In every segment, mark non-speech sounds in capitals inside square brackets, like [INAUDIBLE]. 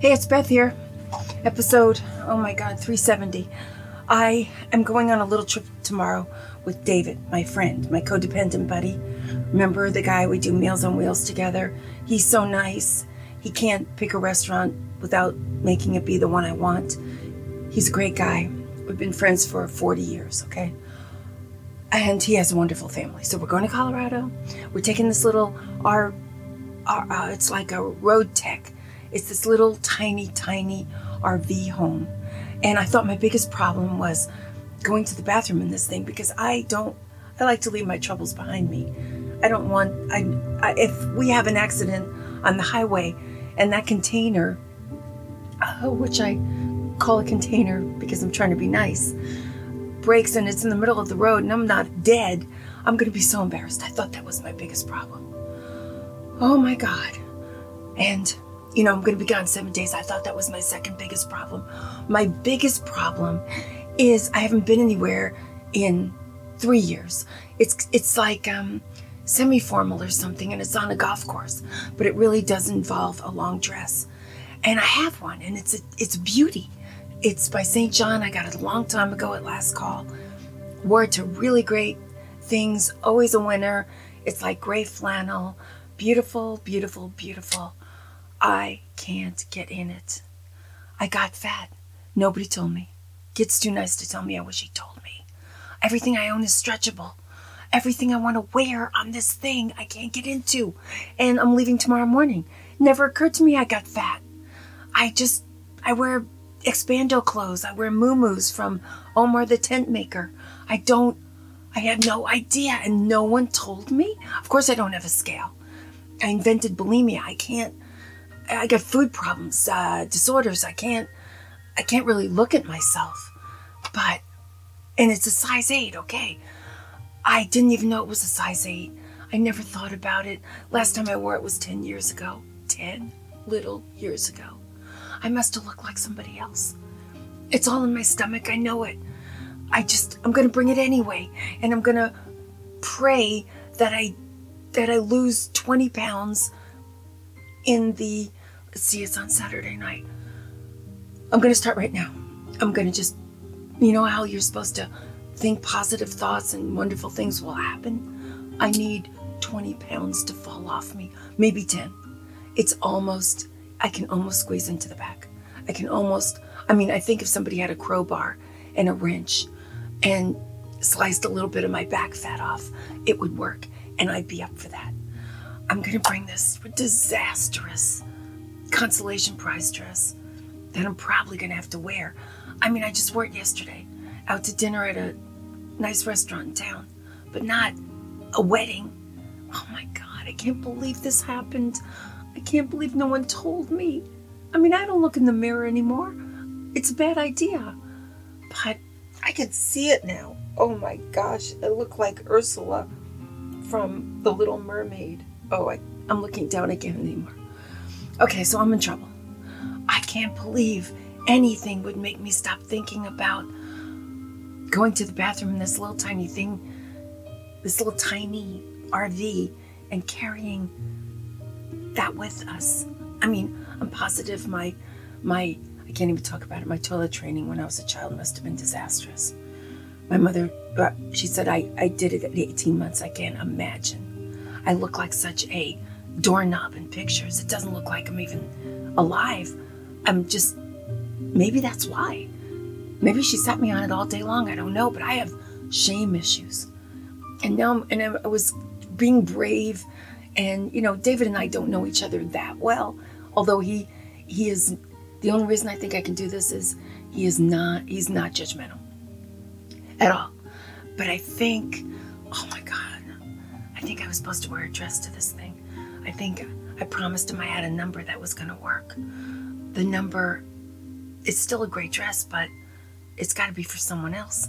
Hey, it's Beth here. Episode, oh my God, 370. I am going on a little trip tomorrow with David, my friend, my codependent buddy. Remember the guy we do Meals on Wheels together? He's so nice. He can't pick a restaurant without making it be the one I want. He's a great guy. We've been friends for 40 years, okay? And he has a wonderful family. So we're going to Colorado. We're taking this little, our, our uh, it's like a Roadtrek it's this little tiny, tiny RV home. And I thought my biggest problem was going to the bathroom in this thing because I don't, I like to leave my troubles behind me. I don't want, I, I if we have an accident on the highway and that container, uh, which I call a container because I'm trying to be nice, breaks and it's in the middle of the road and I'm not dead, I'm going to be so embarrassed. I thought that was my biggest problem. Oh my God. And you know, I'm going to be gone seven days. I thought that was my second biggest problem. My biggest problem is I haven't been anywhere in three years. It's it's like um, semi-formal or something, and it's on a golf course, but it really does involve a long dress, and I have one, and it's a it's a beauty. It's by St. John. I got it a long time ago at last call. Wore it to really great things. Always a winner. It's like gray flannel. Beautiful, beautiful, beautiful. I can't get in it. I got fat. Nobody told me. Gets too nice to tell me I wish he told me. Everything I own is stretchable. Everything I want to wear on this thing I can't get into. And I'm leaving tomorrow morning. Never occurred to me I got fat. I just, I wear expando clothes. I wear moo from Omar the tent maker. I don't, I had no idea and no one told me. Of course I don't have a scale. I invented bulimia. I can't, I got food problems, uh, disorders. I can't, I can't really look at myself. But, and it's a size eight, okay. I didn't even know it was a size eight. I never thought about it. Last time I wore it was 10 years ago. 10 little years ago. I must have looked like somebody else. It's all in my stomach. I know it. I just, I'm going to bring it anyway. And I'm going to pray that I, that I lose 20 pounds in the see, us on Saturday night. I'm going to start right now. I'm going to just, you know how you're supposed to think positive thoughts and wonderful things will happen? I need 20 pounds to fall off me, maybe 10. It's almost, I can almost squeeze into the back. I can almost, I mean, I think if somebody had a crowbar and a wrench and sliced a little bit of my back fat off, it would work and I'd be up for that. I'm going to bring this disastrous consolation prize dress that I'm probably going to have to wear. I mean, I just wore it yesterday out to dinner at a nice restaurant in town, but not a wedding. Oh my God, I can't believe this happened. I can't believe no one told me. I mean, I don't look in the mirror anymore. It's a bad idea. But I can see it now. Oh my gosh, I look like Ursula from The Little Mermaid. Oh, I, I'm looking down again anymore. Okay, so I'm in trouble. I can't believe anything would make me stop thinking about going to the bathroom in this little tiny thing, this little tiny RV, and carrying that with us. I mean, I'm positive my my I can't even talk about it. My toilet training when I was a child must have been disastrous. My mother, uh, she said I, I did it at 18 months. I can't imagine. I look like such a doorknob in pictures. It doesn't look like I'm even alive. I'm just, maybe that's why. Maybe she set me on it all day long. I don't know, but I have shame issues. And now, and I was being brave. And, you know, David and I don't know each other that well, although he, he is, the only reason I think I can do this is he is not, he's not judgmental at all. But I think, oh my God, I think I was supposed to wear a dress to this thing. I think I promised him I had a number that was going to work. The number, it's still a great dress, but it's got to be for someone else.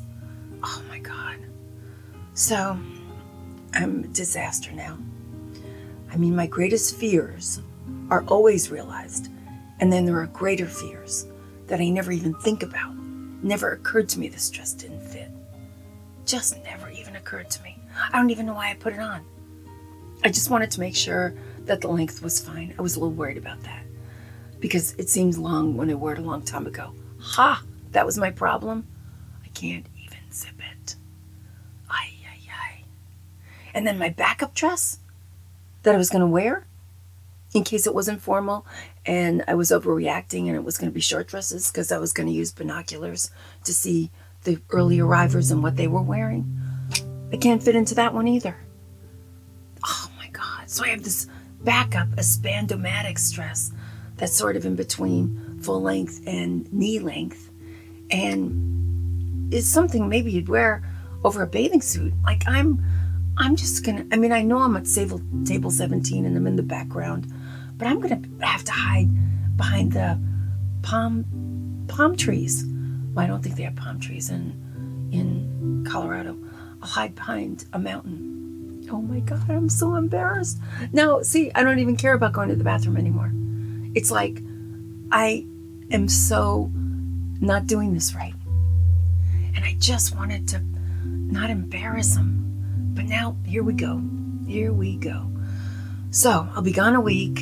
Oh my God. So I'm a disaster now. I mean, my greatest fears are always realized, and then there are greater fears that I never even think about. Never occurred to me this dress didn't fit. Just never even occurred to me. I don't even know why I put it on. I just wanted to make sure that the length was fine. I was a little worried about that. because it seems long when I wore it a long time ago. Ha! That was my problem. I can't even zip it. Ay, ay, ay. And then my backup dress that I was going to wear in case it wasn't formal and I was overreacting and it was going to be short dresses because I was going to use binoculars to see the early arrivers and what they were wearing. I can't fit into that one either. Oh my God. So I have this backup, a spandomatic dress that's sort of in between full length and knee length. And is something maybe you'd wear over a bathing suit. Like I'm I'm just gonna I mean I know I'm at table table 17 and I'm in the background, but I'm gonna have to hide behind the palm palm trees. Well, I don't think they have palm trees in in Colorado. I'll hide behind a mountain. Oh my god, I'm so embarrassed. Now, see, I don't even care about going to the bathroom anymore. It's like I am so not doing this right. And I just wanted to not embarrass him. But now, here we go. Here we go. So, I'll be gone a week.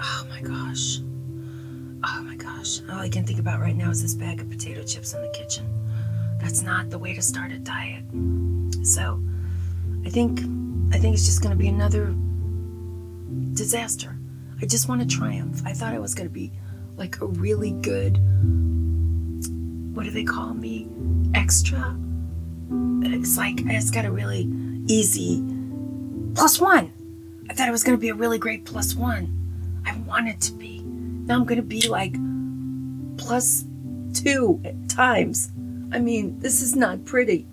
Oh my gosh. Oh my gosh. All I can think about right now is this bag of potato chips in the kitchen. That's not the way to start a diet. So, I think I think it's just going to be another disaster. I just want to triumph. I thought I was going to be like a really good what do they call me? Extra. It's like I just got a really easy plus one. I thought it was going to be a really great plus one. I wanted to be. Now I'm going to be like plus two times. I mean, this is not pretty.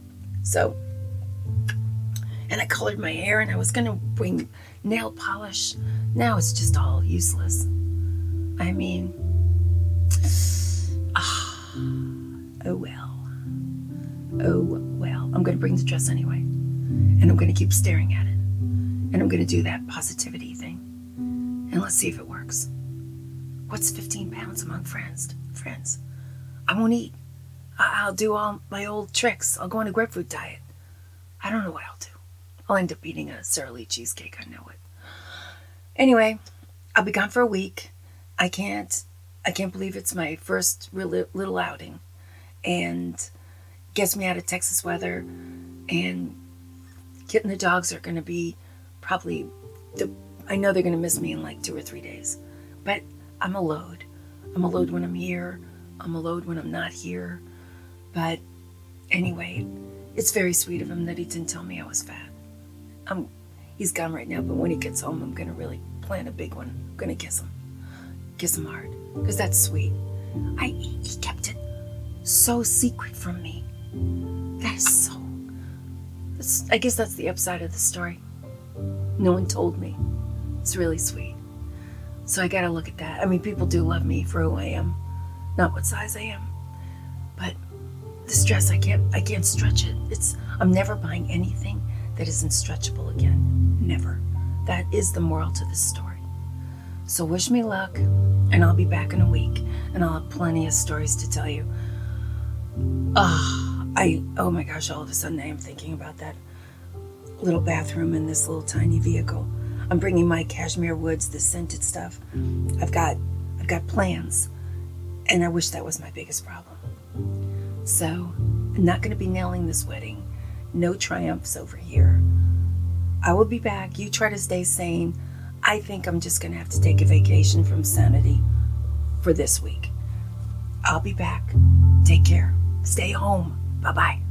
So, and I colored my hair and I was to bring nail polish. Now it's just all useless. I mean, ah, [SIGHS] oh well. Oh well. I'm to bring the dress anyway. And I'm to keep staring at it. And I'm to do that positivity thing. And let's see if it works. What's 15 pounds among friends? Friends. I won't eat. I'll do all my old tricks. I'll go on a grapefruit diet. I don't know what I'll do. I'll end up eating a Lee cheesecake. I know it. Anyway, I'll be gone for a week. I can't. I can't believe it's my first real little outing, and gets me out of Texas weather. And and the dogs are going to be probably the. I know they're going to miss me in like two or three days, but I'm a load. I'm a load when I'm here. I'm a load when I'm not here. But anyway, it's very sweet of him that he didn't tell me I was fat. I'm, he's gone right now, but when he gets home, I'm gonna really plan a big one. I'm gonna kiss him, kiss him hard, because that's sweet. I he kept it so secret from me. That is so. That's, I guess that's the upside of the story. No one told me. It's really sweet. So I gotta look at that. I mean, people do love me for who I am, not what size I am. But this dress, I can't, I can't stretch it. It's, I'm never buying anything that isn't stretchable again. Never. That is the moral to this story. So wish me luck, and I'll be back in a week, and I'll have plenty of stories to tell you. Ah, oh, I, oh my gosh, all of a sudden I am thinking about that little bathroom in this little tiny vehicle. I'm bringing my cashmere woods, the scented stuff. I've got, I've got plans, and I wish that was my biggest problem. So, I'm not going to be nailing this wedding. No triumphs over here. I will be back. You try to stay sane. I think I'm just going to have to take a vacation from sanity for this week. I'll be back. Take care. Stay home. Bye bye.